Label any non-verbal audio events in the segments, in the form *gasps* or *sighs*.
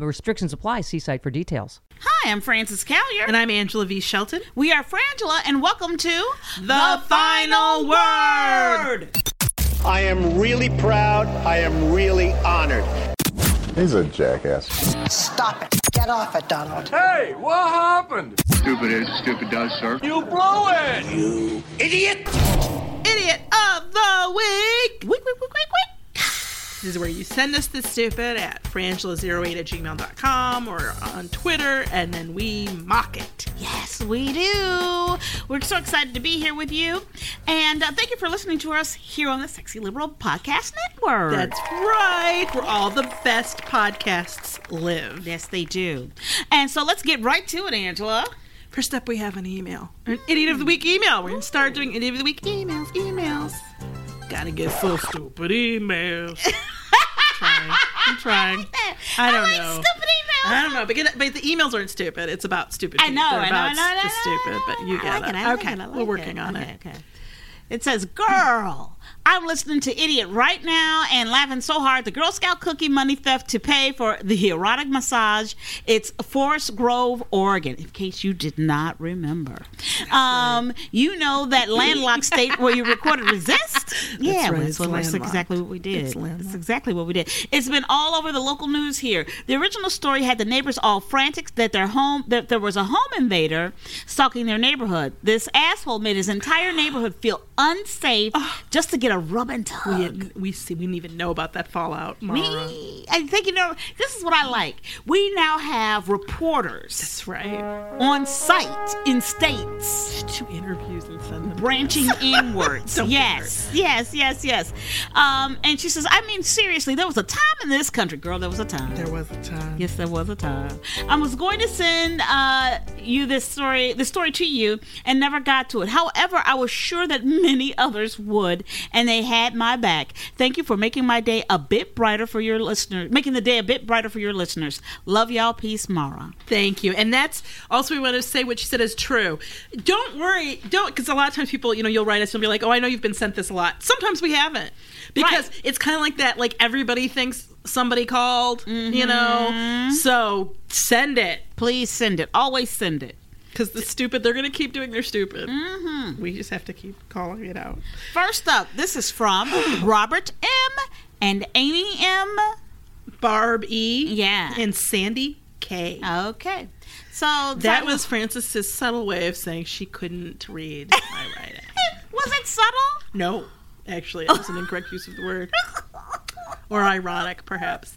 Restrictions apply. See site for details. Hi, I'm Frances Callier. And I'm Angela V. Shelton. we are Frangela, and welcome to The Final Word. I am really proud. I am really honored. He's a jackass. Stop it. Get off it, Donald. Hey, what happened? Stupid is, stupid does, sir. You blew it! You idiot! Idiot of the Week. Week, week, week, week, week. This is where you send us the stupid at frangela08 at gmail.com or on Twitter, and then we mock it. Yes, we do. We're so excited to be here with you. And uh, thank you for listening to us here on the Sexy Liberal Podcast Network. That's right, where all the best podcasts live. Yes, they do. And so let's get right to it, Angela. First up, we have an email. An Idiot of the Week email. We're going to start doing Idiot of the Week emails, emails. Gotta get so stupid emails. *laughs* trying. I don't like know. stupid emails. I don't know, but, get- but the emails aren't stupid. It's about stupid. I know. They're I know, about I know, I know, I stupid, but you I get like it. it, I like okay, it, I we're working it. on Okay, it. okay. It says, Girl, I'm listening to Idiot right now and laughing so hard. The Girl Scout cookie money theft to pay for the erotic massage. It's Forest Grove, Oregon, in case you did not remember. Um, You know that landlocked state where you recorded *laughs* Resist? Yeah, right, that's, exactly what we did. It's. That's exactly what we did. It's been all over the local news here. The original story had the neighbors all frantic that their home that there was a home invader stalking their neighborhood. This asshole made his entire neighborhood feel unsafe just to get a rub and tug. We, we see. We didn't even know about that fallout. Mara. Me, I think you know. This is what I like. We now have reporters That's right. on site in states Do interviews and send them. branching inwards. *laughs* Yes, yes, yes, yes. Um, and she says, I mean, seriously, there was a time in this country, girl. There was a time. There was a time. Yes, there was a time. I was going to send uh, you this story, the story to you, and never got to it. However, I was sure that many others would, and they had my back. Thank you for making my day a bit brighter for your listeners, making the day a bit brighter for your listeners. Love y'all. Peace, Mara. Thank you. And that's also we want to say what she said is true. Don't worry. Don't because a lot of times people, you know, you'll write us and be like, "Oh, I know you've been sent this a lot." Sometimes we haven't because Right. it's kind of like that. Like everybody thinks somebody called, you know. Mm-hmm. So send it Please send it. Always send it. because the stupid they're gonna keep doing their stupid. Mm-hmm. We just have to keep calling it out. First up, this is from *gasps* Robert M. and Amy M. Barb E. Yeah. and Sandy K. Okay. So that was Frances's subtle way of saying she couldn't read my *laughs* writing. Was it subtle? No, actually, that was an incorrect use of the word. *laughs* Or ironic, perhaps.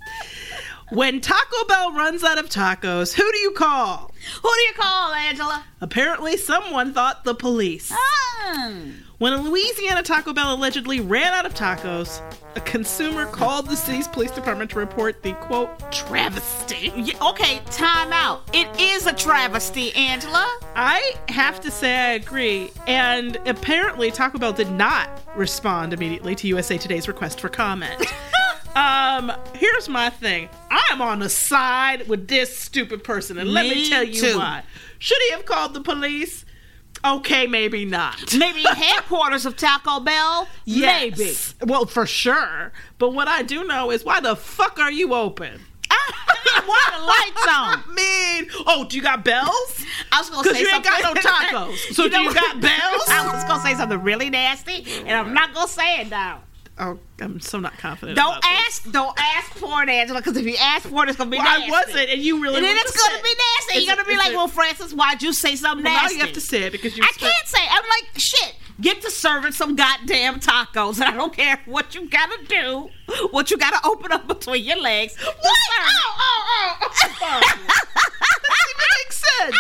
When Taco Bell runs out of tacos, who do you call? Who do you call, Angela? Apparently, someone thought the police. Ah. When a Louisiana Taco Bell allegedly ran out of tacos, a consumer called the city's police department to report the quote travesty. Yeah, okay, time out. It is a travesty, Angela. I have to say I agree. And apparently, Taco Bell did not respond immediately to USA Today's request for comment. *laughs* um, here's my thing. I'm on the side with this stupid person, and let me Me tell you too. why. Should he have called the police? Okay, maybe not. *laughs* Maybe headquarters of Taco Bell. Maybe. Yes. Well, for sure. But what I do know is why the fuck are you open? Why the lights *laughs* on? I mean, oh, do you got bells? I was gonna say you ain't got no tacos. *laughs* So You do you got bells? I was gonna say something really nasty, and I'm not gonna say it now. Oh, I'm so not confident. Don't about this. ask. Don't ask for it, Angela. Because if you ask for it, it's gonna be Well, nasty. I wasn't, and you really. And then it's to gonna be nasty. Is You're it- gonna be like, it- "Well, Frances, why'd you say something Well, now nasty?" you have to say it because you. I can't say. I'm like, shit. Get to serving some goddamn tacos, and I don't care what you gotta do, what you gotta open up between your legs. What? Oh, oh, oh, oh. *laughs* Doesn't even make sense.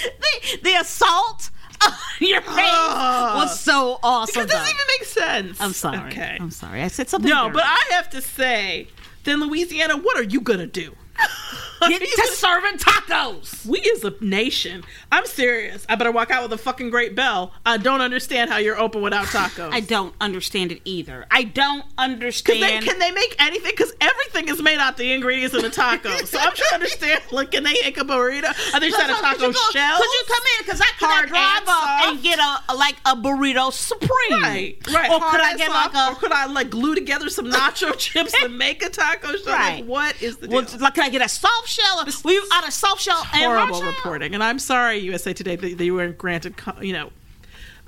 *laughs* the, the assault on your face Ugh. was so awesome. Because it doesn't even make sense. I'm sorry. Okay. I'm sorry. I said something. No, dirty. but I have to say, then Louisiana, what are you gonna do? *laughs* *laughs* get to serving tacos. We as a nation, I'm serious. I better walk out with a fucking great bell. I don't understand how you're open without *sighs* tacos. I don't understand it either. I don't understand. they, can they make anything? Because everything is made out the ingredients in the taco. so I'm trying to understand. *laughs* Like, can they make a burrito? Are they trying to Could taco shell? Could you come in? Because I could drive up and get a, a- like a burrito supreme. Right, right. Or Hard could I get soft, like a or could I like glue together some *laughs* nacho chips and make a taco shell? Right. Like, what is the deal? well, like, can I get a soft shell? Will you out of soft shell and hard horrible reporting. And I'm sorry, USA Today, that that you weren't granted, you know,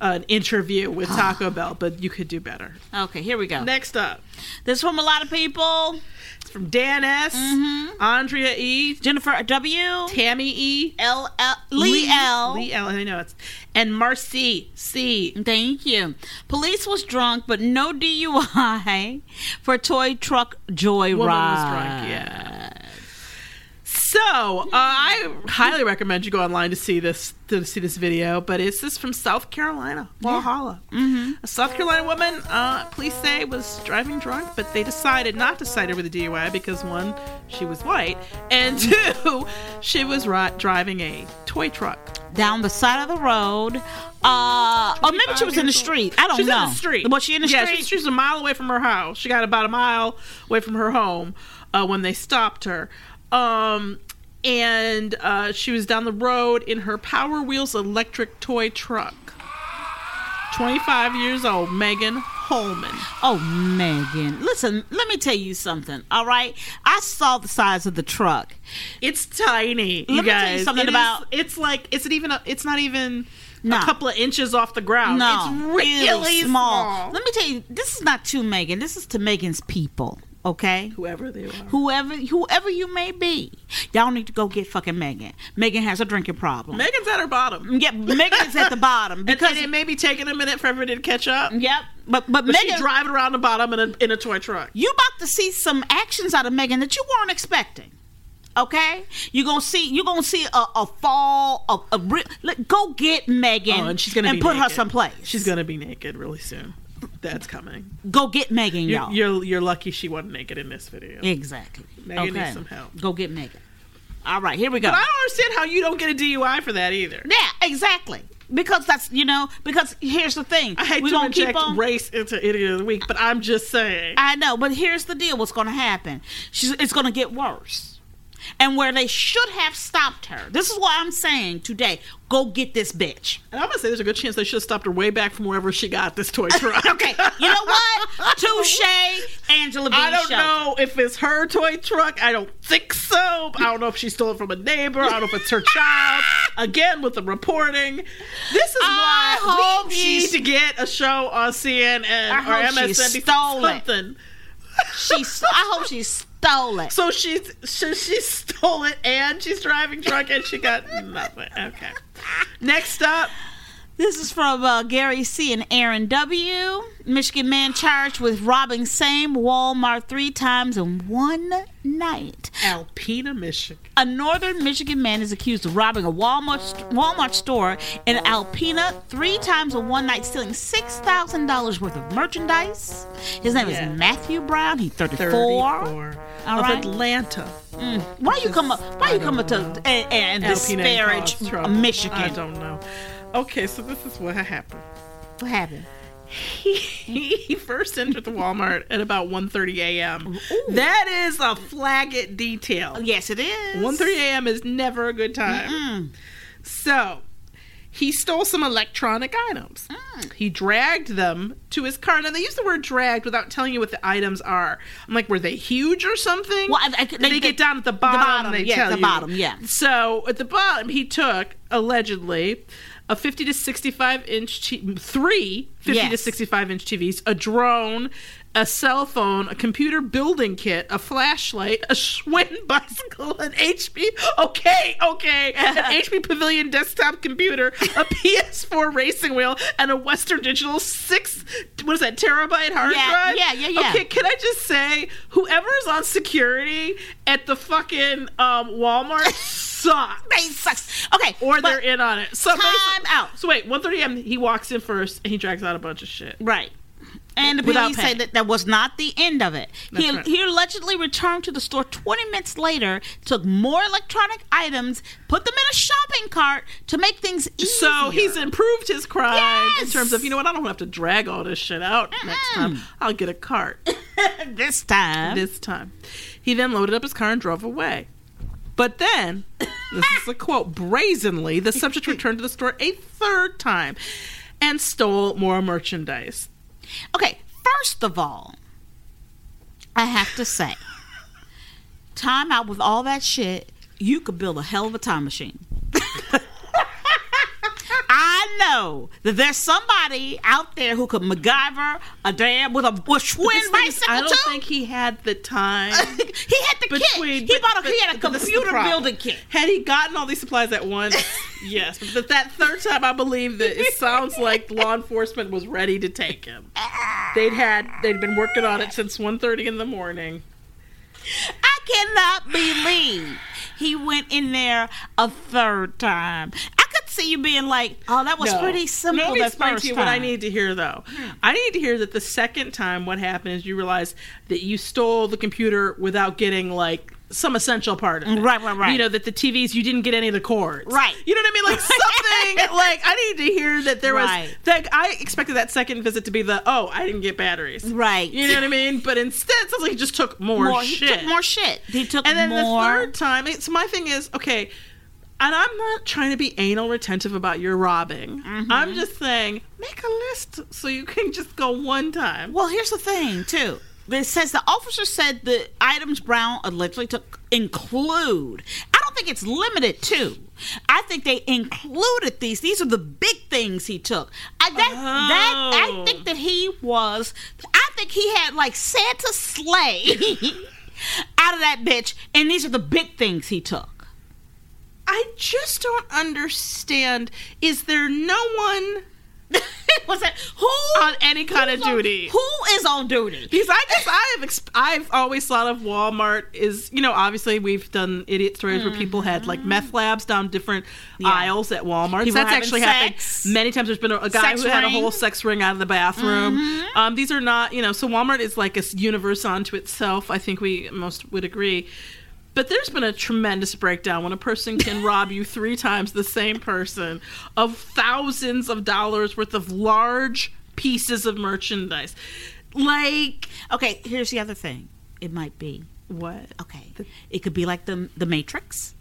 an interview with *sighs* Taco Bell, but you could do better. Okay, here we go. Next up, This from a lot of people. it's from Dan S, Mm-hmm. Andrea E, Jennifer W. Tammy E, L L Lee L. Lee L. I know it's and Marcy C. Thank you. Police was drunk, but no DUI for toy truck joyride. Woman was drunk, yeah. So uh, I highly recommend you go online to see this to see this video. But it's this from South Carolina, Walhalla. Mm-hmm. A South Carolina woman, uh, police say, was driving drunk, but they decided not to cite her with a DUI because one, she was white, and *laughs* two, she was ri- driving a toy truck. Down the side of the road. Uh, or maybe she was in the street. I don't She's know. in the street. Was she in the yeah, street? She's, she's a mile away from her house. She got about a mile away from her home uh, when they stopped her. Um, and uh, she was down the road in her Power Wheels electric toy truck. 25 years old, Megan Holman. Oh, Megan. Listen, let me tell you something, all right? I saw the size of the truck. It's tiny, you Let me tell you something It is- about- it's like it's not even a, it's not even No. a couple of inches off the ground. No, it's really small. Let me tell you, this is not to Megan. This is to Megan's people, okay? Whoever they are. Whoever, whoever you may be, y'all need to go get fucking Megan. Megan has a drinking problem. Megan's at her bottom. yeah, Megan is at the bottom *laughs* because and it may be taking a minute for everybody to catch up. yep. But but, But Megan, she's driving around the bottom in a, in a toy truck. you about to see some actions out of Megan that you weren't expecting. Okay, you gonna see you gonna see a, a fall a, a re- go get Megan Oh, and she's gonna and put her naked. someplace. She's gonna be naked really soon. That's coming. go get Megan, You're, y'all. you're you're lucky she wasn't naked in this video. exactly. Megan needs some help. Go get Megan. All right, here we go. But I don't understand how you don't get a DUI for that either. Yeah, exactly. Because that's you know because here's the thing. I hate we to inject keep on. race into idiot of the week, but I'm just saying. I know, but here's the deal. What's going to happen? She's, it's going to get worse. And where they should have stopped her. This is what I'm saying today. Go get this bitch. And I'm gonna say there's a good chance they should have stopped her way back from wherever she got this toy truck. *laughs* Okay, you know what? Touche, Angela V. I don't Shelton. know if it's her toy truck. I don't think so. I don't know if she stole it from a neighbor. I don't know if it's her child. *laughs* Again, with the reporting, this is I why hope we need to get a show on CNN I or hope she MSNBC stole it. She's. I hope she stole it. So she's she, she stole it and she's driving drunk, and she got nothing. Okay. Next up, This is from uh, Gary C. and Aaron W. Michigan man charged with robbing same Walmart three times in one night. Alpena, Michigan. A northern Michigan man is accused of robbing a Walmart Walmart store in Alpena three times in one night, stealing six thousand dollars worth of merchandise. His name Yeah. is Matthew Brown. He's thirty-four. 34 All of right. Atlanta. Why you come up? Why you come up to and, and disparage. Michigan? I don't know. Okay, so this is what happened. What happened? he first entered the Walmart at about 1:30 a.m. That is a flag it detail. Yes, it is. 1:30 a.m. is never a good time. So he stole some electronic items. Mm. He dragged them to his car. Now they use the word dragged without telling you what the items are. I'm like, were they huge or something? Well, I- I- they, they- get down at the bottom. the bottom, they yeah, tell the you. bottom, yeah. So at the bottom, he took allegedly a 50 to 65 inch t- three 50 to 65 inch TVs, a drone, a cell phone, a computer building kit, a flashlight, a Schwinn *laughs* bicycle, an HP okay, okay, an *laughs* HP Pavilion desktop computer, a PS4 racing wheel, and a Western Digital six what is that terabyte hard Yeah, drive? yeah, yeah, yeah. Okay, can I just say, whoever is on security at the fucking um, Walmart *laughs* sucks. They sucks. Okay, Or they're in on it. So Time out. So wait, 1:30 a.m. He walks in first and he drags out a bunch of shit. Right. And the Without police say that that was not the end of it. He, right. he allegedly returned to the store 20 minutes later, took more electronic items, put them in a shopping cart to make things easier. So he's improved his crime in terms of you know what I don't have to drag all this shit out next time. I'll get a cart *laughs* this time. this time. He then loaded up his car and drove away. But then, this is a quote, brazenly, the subject returned to the store a third time and stole more merchandise. Okay, first of all, I have to say, time out with all that shit, you could build a hell of a time machine. *laughs* I know that there's somebody out there who could MacGyver a damn with a Schwinn thing bicycle I don't too. think he had the time. *laughs* he had the between kit. He but- bought a, but- he had a but this is the computer building kit. Had he gotten all these supplies at once, *laughs* yes. But that- that third time, I believe that it sounds like law enforcement was ready to take him. They'd had they'd been working on it since 1.30 in the morning. I cannot believe he went in there a third time. See you being like, "Oh, that was No. pretty simple." Let me that explain first to you what I time." need to hear, though. I need to hear that the second time, what happened is you realize that you stole the computer without getting like some essential part of it. Right, right, right. You know that the TVs you didn't get any of the cords. Right. You know what I mean? Like *laughs* something like I need to hear that there Right. was that I expected that second visit to be the oh I didn't get batteries. Right. You know what I mean? But instead, it sounds like he just took more, More, shit. He took more shit. He took And then more. the third time, it- so my thing is, okay, and I'm not trying to be anal retentive about your robbing. Mm-hmm. I'm just saying, make a list so you can just go one time. Well, here's the thing, too. It says the officer said the items Brown allegedly took include. I don't think it's limited to. I think they included these. These are the big things he took. I that, that I Oh. think that he was. I think he had like Santa sleigh *laughs* out of that bitch, and these are the big things he took. I just don't understand. Is there no one *laughs* was that who on any kind of who's on- duty? who is on duty? Because I guess I have ex- I've always thought of Walmart is you know obviously we've done idiot stories where people had like meth labs down different aisles at Walmart. People That's actually sex. happened many times. There's been a, a guy Sex who had a whole sex ring out of the bathroom. Um, these are not you know so Walmart is like a universe unto itself. I think we most would agree. But there's been a tremendous breakdown when a person can *laughs* rob you three times the same person of thousands of dollars worth of large pieces of merchandise. Like Okay, here's the other thing. It might be what? okay. It could be like the the Matrix,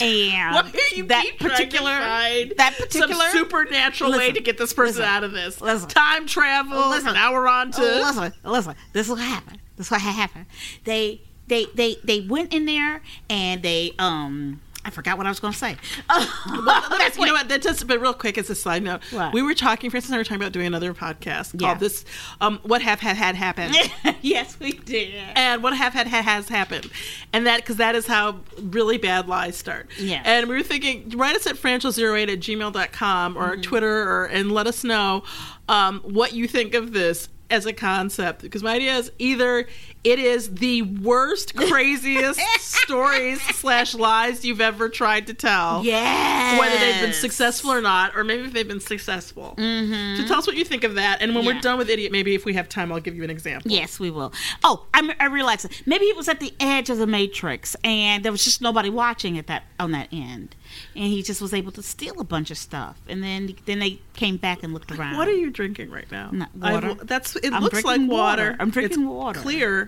and Why are you that keep trying to particular that particular some supernatural way to get this person listen, out of this. listen. Time travel. Listen. Now we're on to. Listen, listen. This is what happened. This is what happened. They they they they went in there and they um. I forgot what I was going to say. *laughs* That's, you know what? That just, but real quick, as a side note, What? we were talking. Frances and I were talking about doing another podcast Yeah. called "This." Um, what have had had happened. *laughs* yes, we did. and what have had, had has happened and that because that is how really bad lies start Yeah. and we were thinking write us at frangela08 at gmail.com or Mm-hmm. twitter or, and let us know um, what you think of this as a concept because my idea is either it is the worst *laughs* craziest stories slash lies you've ever tried to tell Yes. whether they've been successful or not, or maybe if they've been successful. Mm-hmm. So tell us what you think of that. And when Yeah. we're done with idiot, maybe if we have time, I'll give you an example. Yes, we will. Oh, I, I realized it. maybe he was at the edge of the matrix, and there was just nobody watching at that on that end, and he just was able to steal a bunch of stuff, and then then they came back and looked around. What are you drinking right now? Not water. that's it I'm looks like water. water. I'm drinking It's water. Clear.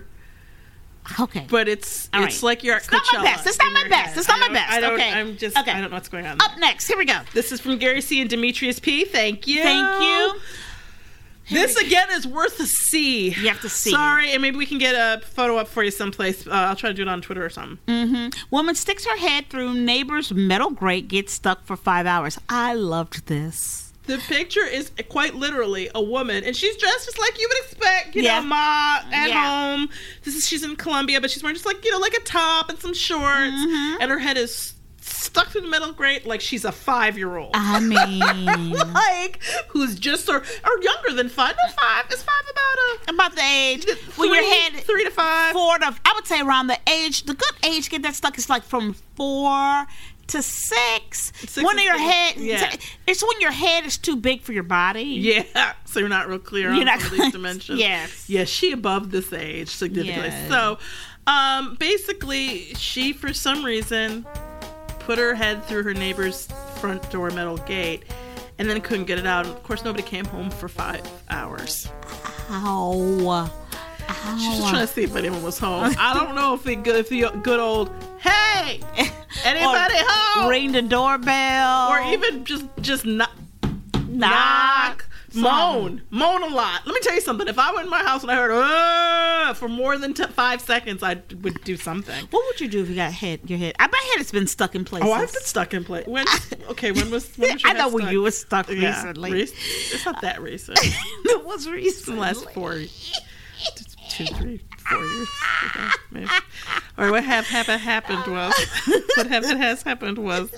Okay. but it's All it's right. like you're at It's not my best. It's not my best. head. It's not my best. I don't, Okay. I'm just Okay. I don't know what's going on. Up next, here we go. This is from Gary C and Demetrius P. Thank you. Thank you. This again is worth a C. You have to see Sorry, and maybe we can get a photo up for you someplace. Uh, I'll try to do it on Twitter or something. Mm-hmm. Woman sticks her head through neighbor's metal grate, gets stuck for five hours. I loved this. The picture is quite literally a woman, and she's dressed just like you would expect. You Yeah. know, ma at Yeah. home. This is she's in Colombia, but she's wearing just like you know, like a top and some shorts, Mm-hmm. and her head is stuck through the metal grate like she's a five year old. I *laughs* mean, like who's just or, or younger than five. No, five is five about a about the age when your three- head three to five. four to I would say around the age. The good age to get that stuck is like from four to six. Six when is your good. head, Yeah. it's when your head is too big for your body. Yeah, *laughs* so you're not real clear You're on not these dimensions. Yes. yeah, she above this age significantly. Yes. So, um, basically, she for some reason put her head through her neighbor's front door metal gate, and then couldn't get it out. Of course, nobody came home for five hours. Ow. She's just trying to see if anyone was home. *laughs* I don't know if the good, if the good old hey, *laughs* anybody home, Ring the doorbell. or even just just knock, knock. knock, moan, moan a lot. Let me tell you something. If I went in my house and I heard uh, for more than t- five seconds, I would do something. What would you do if you got head your head? I bet head has been stuck in place. Oh, I've been stuck in place. When? *laughs* Okay, when was? When was I know head when you were stuck Yeah, recently. rec- It's not that recent. it was recent. last four, two, three, four years. ago, *laughs* maybe. Or what have, have happened was, *laughs* what have, has happened was,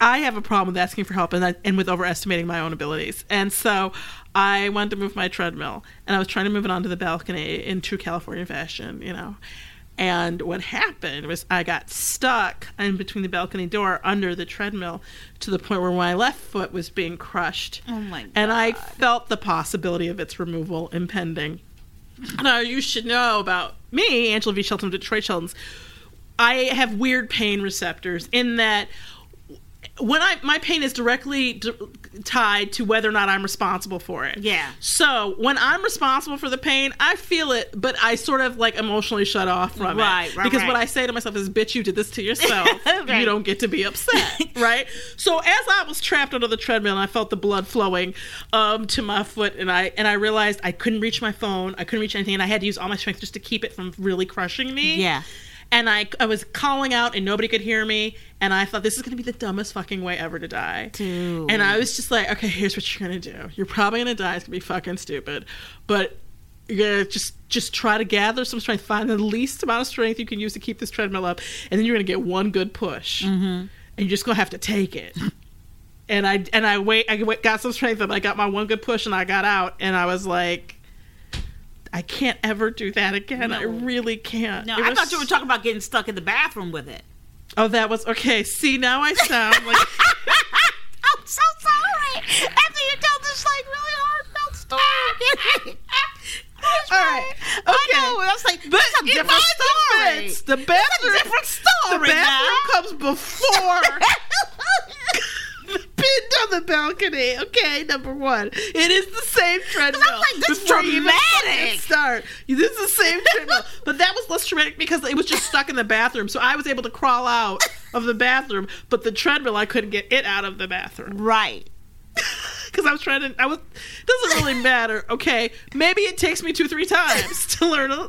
I have a problem with asking for help and, I, and with overestimating my own abilities. And so I wanted to move my treadmill, and I was trying to move it onto the balcony in true California fashion, you know. And what happened was I got stuck in between the balcony door under the treadmill to the point where my left foot was being crushed. Oh my And I felt the possibility of its removal impending. Now, you should know about me, Angela V. Shelton of Detroit Sheltons. I have weird pain receptors in that when I my pain is directly d- tied to whether or not I'm responsible for it. Yeah. So when I'm responsible for the pain, I feel it, but I sort of like emotionally shut off from Right, it. right, because right. what I say to myself is, "Bitch, you did this to yourself. *laughs* Right. You don't get to be upset." *laughs* right. So as I was trapped under the treadmill, and I felt the blood flowing um, to my foot, and I and I realized I couldn't reach my phone. I couldn't reach anything, and I had to use all my strength just to keep it from really crushing me. Yeah. And I, I was calling out and nobody could hear me. And I thought, this is going to be the dumbest fucking way ever to die. Dude. And I was just like, okay, here's what you're going to do. You're probably going to die. It's going to be fucking stupid. But you're going to just, just try to gather some strength. Find the least amount of strength you can use to keep this treadmill up. And then you're going to get one good push. Mm-hmm. And you're just going to have to take it. *laughs* and I, and I wait, I got some strength and I got my one good push and I got out. And I was like, I can't ever do that again. I really can't. No, It I was thought you were talking about getting stuck in the bathroom with it. Oh, that was okay. See, now I sound like *laughs* I'm so sorry. After you told this like really heartfelt story. all right. Okay, I know. I was like, but that's a different story. the bathroom, different story the bathroom now. comes before *laughs* on the balcony. Okay, number one, it is the same treadmill. I'm like, this is before dramatic. start. This is the same treadmill, but that was less traumatic because it was just stuck in the bathroom. So I was able to crawl out of the bathroom, but the treadmill I couldn't get it out of the bathroom. right. *laughs* because I was trying to. I was. Doesn't really matter. Okay, maybe it takes me two, three times to learn. A,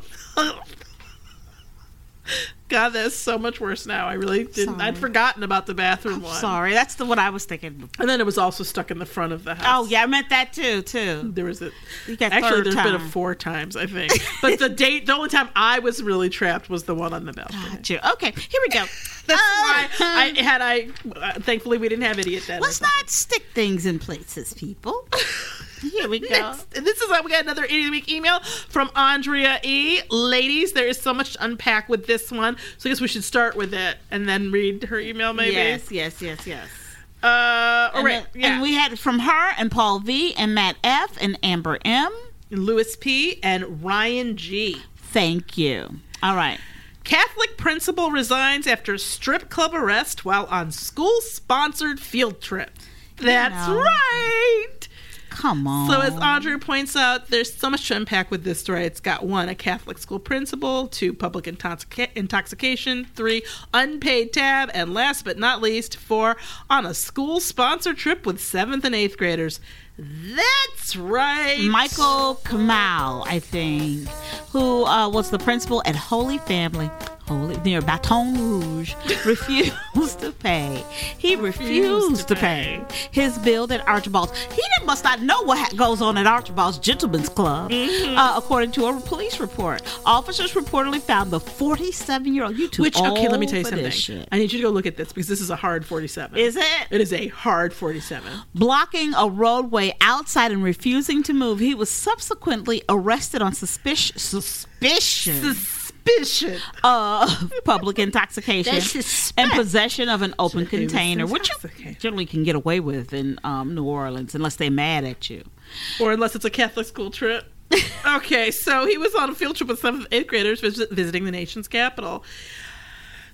God, that's so much worse now. I really didn't. I'd forgotten about the bathroom one. Sorry, that's the what I was thinking. And then it was also stuck in the front of the house. Oh yeah, I meant that too. Too. There was a. You got Actually, there's been a time. four times, I think. But the *laughs* date, the only time I was really trapped was the one on the balcony. Got you. Okay, here we go. *laughs* That's Uh, why I had I. Uh, thankfully, we didn't have idiot then. Let's not stick things in places, people. *laughs* Here we *laughs* go. Next, and this is how we got another Idiot of the Week email from Andrea E. Ladies, there is so much to unpack with this one, so I guess we should start with it and then read her email, maybe. Yes, yes, yes, yes. Uh, all And, right. then- yeah. and we had it from her and Paul V and Matt F and Amber M. Louis P. and Ryan G. Thank you. All right. Catholic principal resigns after strip club arrest while on school-sponsored field trip. That's know. right. Come on. So, as Audrey points out, there's so much to unpack with this story. It's got one, a Catholic school principal, two, public intoxica- intoxication, three, unpaid tab, and last but not least, four, on a school sponsored trip with seventh and eighth graders. That's right. Michael Kamau, I think, who uh, was the principal at Holy Family. Near Baton Rouge, *laughs* refused to pay. He refused to pay his bill at Archibald's. He must not know what ha- goes on at Archibald's Gentlemen's Club, Mm-hmm. uh, according to a police report. Officers reportedly found the 47-year-old. You too Which, okay, let me tell you something. I need you to go look at this because this is a hard 47. Is it? It is a hard 47. blocking a roadway outside and refusing to move. He was subsequently arrested on suspicion suspicion Suspicion. of public intoxication and possession of an open container, which you generally can get away with in um, New Orleans unless they're mad at you. Or unless it's a Catholic school trip. *laughs* okay, so he was on a field trip with some eighth graders visit, visiting the nation's capital.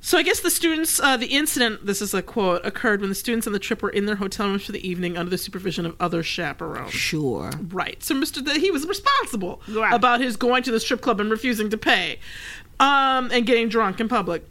So I guess the students, uh, the incident, this is a quote, occurred when the students on the trip were in their hotel rooms for the evening under the supervision of other chaperones. Sure. Right. So Mr. The, he was responsible Right. about his going to the strip club and refusing to pay, um, and getting drunk in public.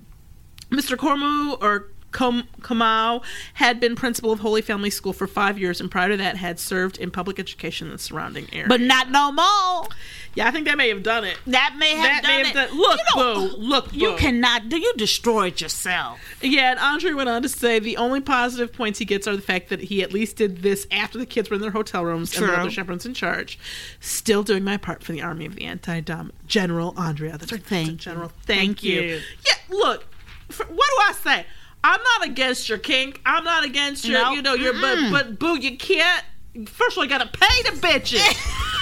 Mr. Cormu or Com- Kamau had been principal of Holy Family School for five years, and prior to that had served in public education in the surrounding area. But not no more. yeah, I think that may have done it. That may have That done may it. done- look, You know, boo. Look, You cannot do. You destroyed yourself. Yeah, and Andre went on to say the only positive points he gets are the fact that he at least did this after the kids were in their hotel rooms and the True. other chaperones in charge. Still doing my part for the army of the anti-dom. General Andrea. That's right. Thank General. you. Thank, Thank you. you. Yeah, look. For, what do I say? I'm not against your kink. I'm not against your, No. you know, your, but, but boo, you can't. First of all, you gotta pay the bitches.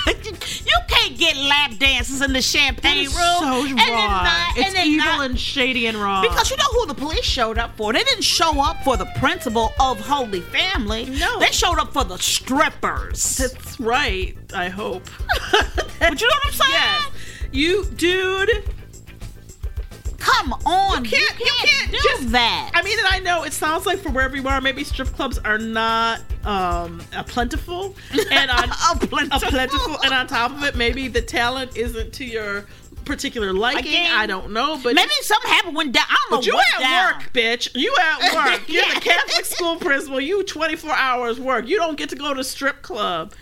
*laughs* you can't get lap dances in the champagne room. so and then wrong. not- it's and evil not- and shady and wrong. Because you know who the police showed up for? They didn't show up for the principal of Holy Family. No. They showed up for the strippers. That's right. I hope. *laughs* but you know what I'm saying? Yes. You, dude. Come on. You can't- you can't do just- that. I mean, and I know it sounds like from wherever you are, maybe strip clubs are not um a plentiful, *laughs* and on A plentiful. a plentiful, and on top of it, maybe the talent isn't to your particular liking. Again, I don't know, but Maybe something happened when down. I don't know But you at down. work, bitch. You at *laughs* work. You're Yeah. the Catholic school principal. You 24 hours work. You don't get to go to strip club,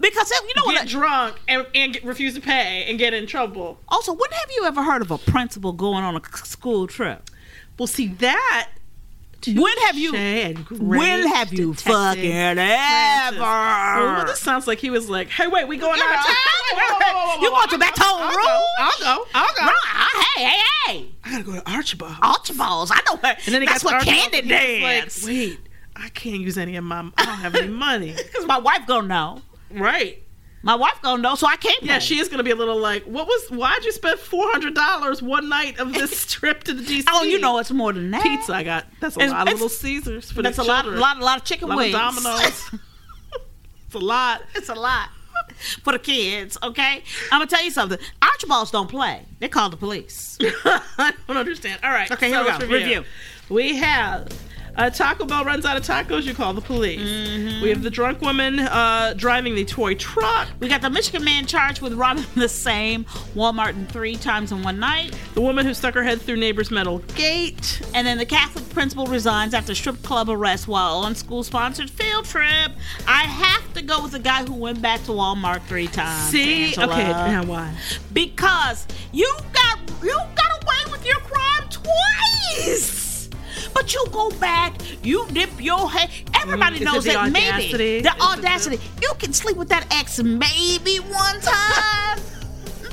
Because you know get what? drunk, and, and get, refuse to pay and get in trouble. also, when have you ever heard of a principal going on a school trip? Well, see that. When have you? Touche and great When have you fucking ever? Well, this sounds like he was like, "Hey, wait, we going out of town? You want to back home I'll I'll go. I'll go. I'll go. Right, hey, hey, hey. I gotta go to Archibald. Archibald's. I know her. And then he That's got what Candy and he was dance. Like, wait, I can't use any of my. I don't have any money. Because my wife gonna know. Right. My wife gonna know, so I can't. Yeah, she is gonna be a little like, what was? Why'd you spend four hundred dollars one night of this *laughs* trip to the DC? Oh, you know it's more than that. pizza. I got. That's a It's- lot of little Caesars for That's the a lot, children. lot, lot of chicken lot wings. of Domino's. *laughs* it's a lot. it's a lot for the kids. Okay, I'm gonna tell you something. Archibalds don't play. They call the police. *laughs* I don't understand. All right. Okay, so here we go. Review. We have uh, Taco Bell runs out of tacos. You call the police. Mm-hmm. We have the drunk woman uh, driving the toy truck. We got the Michigan man charged with robbing the same Walmart in three times in one night. The woman who stuck her head through neighbor's metal gate. And then the Catholic principal resigns after strip club arrest while on school sponsored field trip. I have to go with the guy who went back to Walmart three times. See, Angela. okay, now why? because you got you got away with your crime twice. But you go back, you dip your head. Everybody Mm, knows that audacity? maybe Is the the- audacity. You can sleep with that ex maybe one time,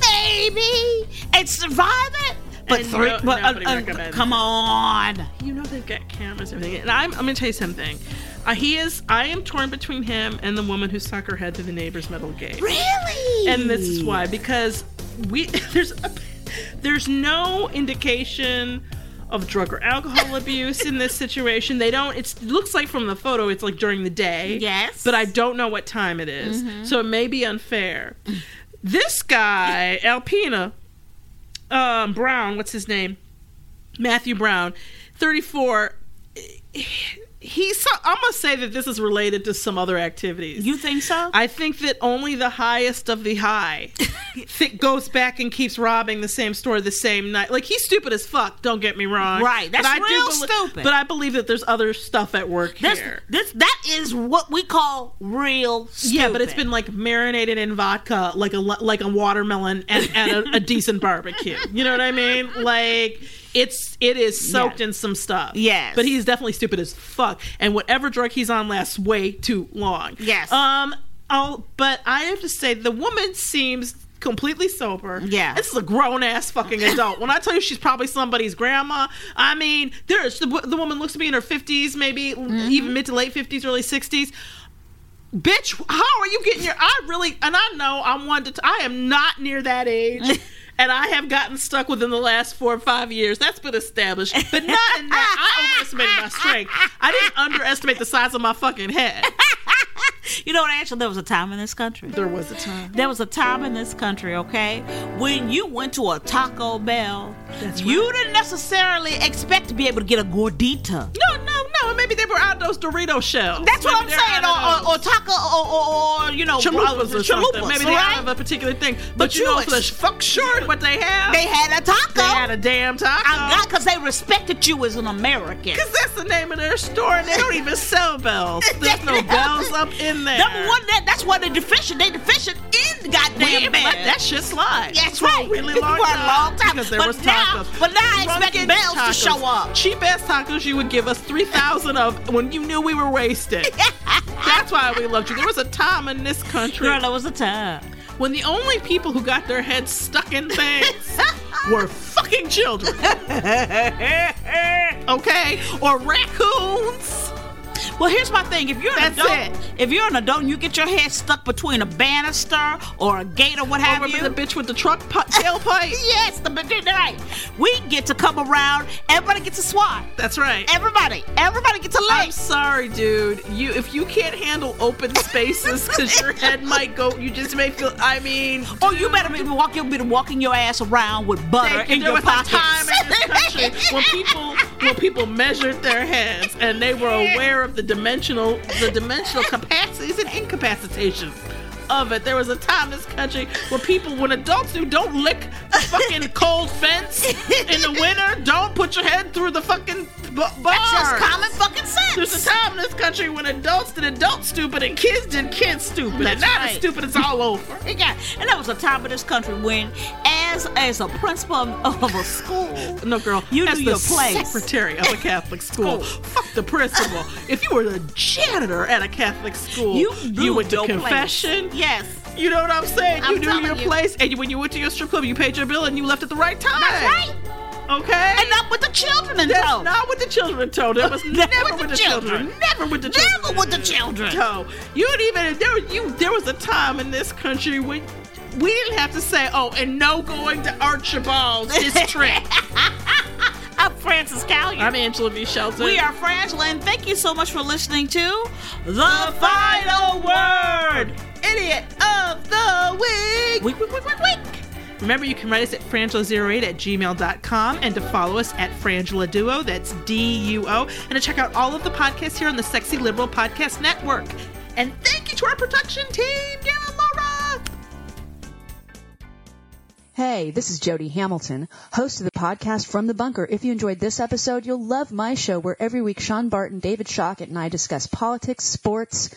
*laughs* maybe, and survive it. But And three, no- but uh, uh, recommends come on. You know they've got cameras and everything. And I'm, I'm gonna tell you something. Uh, he is. I am torn between him and the woman who stuck her head through the neighbor's metal gate. Really? and this is why because we *laughs* there's a, there's no indication of drug or alcohol *laughs* abuse in this situation. They don't it's, it looks like from the photo it's like during the day. Yes. but i don't know what time it is. so it may be unfair. *laughs* This guy *laughs* Alpena um, brown what's his name? Matthew brown 34 he's. So, I'm gonna say that this is related to some other activities. You think so? I think that only the highest of the high *laughs* th- goes back and keeps robbing the same store the same night. Like he's stupid as fuck. Don't get me wrong. Right, that's But I do real stupid. But I believe that there's other stuff at work this, here. this that is what we call real stupid. Yeah, but it's been like marinated in vodka, like a like a watermelon and, and a, a decent barbecue. You know what I mean? Like it's it is soaked Yeah. in some stuff. Yes. but he's definitely stupid as fuck. And whatever drug he's on lasts way too long. Yes. Um. Oh, but I have to say the woman seems completely sober. Yeah. This is a grown ass fucking adult. when I tell you she's probably somebody's grandma, I mean, there's the, the woman looks to be in her 50s, maybe Mm-hmm. even mid to late 50s, early 60s bitch how are you getting your i really and i know i'm one to t- i am not near that age *laughs* and i have gotten stuck within the last four or five years. That's been established but not in that. I *laughs* overestimated my strength. I didn't underestimate the size of my fucking head. *laughs* You know what? Actually, there was a time in this country. there was a time. There was a time in this country, okay, when you went to a Taco Bell, That's you didn't necessarily expect to be able to get a gordita. no no no maybe they were out those dorito shells That's what I'm saying, or, or, or taco, or, or, or you know, chalupas uh, or something. chalupas, Maybe they right? have a particular thing. But, But you know, you for the fuck sure what they have. They had a taco. They had a damn taco. I got because they respected you as an American. Because that's the name of their store, and they don't even sell bells. *laughs* There's no bells up in there. Number one, that, that's why they're deficient. They're deficient in the we goddamn bed. let that shit slide. That's For right. really *laughs* long For a long time. Because there But was now- tacos. but now I expect bells to show up. Cheap ass tacos you would give us 3,000 of when you knew we were wasted. *laughs* That's why we loved you. There was a time in this country Girl, there was a time. when the only people who got their heads stuck in things *laughs* were fucking children. okay? Or raccoons. Well, here's my thing. If you're an That's adult, it. if you're an adult and you get your head stuck between a banister or a gate or what I have you. the bitch with the truck pu- tailpipe? *laughs* yes, the right. We get to come around. Everybody gets a swat. That's right. Everybody, everybody gets a I'm leg. sorry, dude. You if you can't handle open *laughs* spaces because your head might go, you just may feel. I mean, Or Oh, you better be walking, be walking your ass around with butter Thank you. in there your was pockets. a time in this country *laughs* when people when people measured their heads and they were aware of the dimensional the dimensional capacities and incapacitations of it. There was a time in this country where people, when adults do, don't lick the fucking cold fence in the winter. Don't put your head through the fucking b- bars. That's just common fucking sense. There's a time in this country when adults did adult stupid and kids did kids stupid. That's and now right. the stupid is all over. *laughs* Yeah, and that was a time in this country when, as as a principal of, of a school, No, girl. You as knew the your place. secretary of a Catholic school. Oh. Fuck the principal. If you were the janitor at a Catholic school, You knew went to your place. confession. yes, You know what I'm saying? I'm you knew your you. place, and when you went to your strip club, you paid your bill and you left at the right time. that's right. Okay. And not with the children in That's tow. not with the children in tow. That was *laughs* Never never, with the the children. children. Never with the children. Never with the children. tow. You didn't even there. was- You there was a time in this country when we didn't have to say, "Oh, and no going to Archibald's *laughs* district." I'm Frances Callier. I'm Angela V. Shelton. we are Frangela, and thank you so much for listening to The Final Word. idiot of the week. Week, week, week, week, week. Remember, you can write us at frangela08 at gmail.com and to follow us at Frangela Duo, that's D U O, and to check out all of the podcasts here on the Sexy Liberal Podcast Network. And thank you to our production team, yeah, Laura. Hey, this is Jody Hamilton, host of the podcast From the Bunker. If you enjoyed this episode, you'll love my show where every week Sean Barton, David Shockett, and I discuss politics, sports,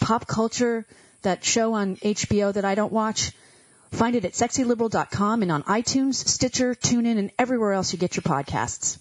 pop culture, that show on HBO that I don't watch. Find it at sexyliberal.com and on iTunes, Stitcher, TuneIn, and everywhere else you get your podcasts.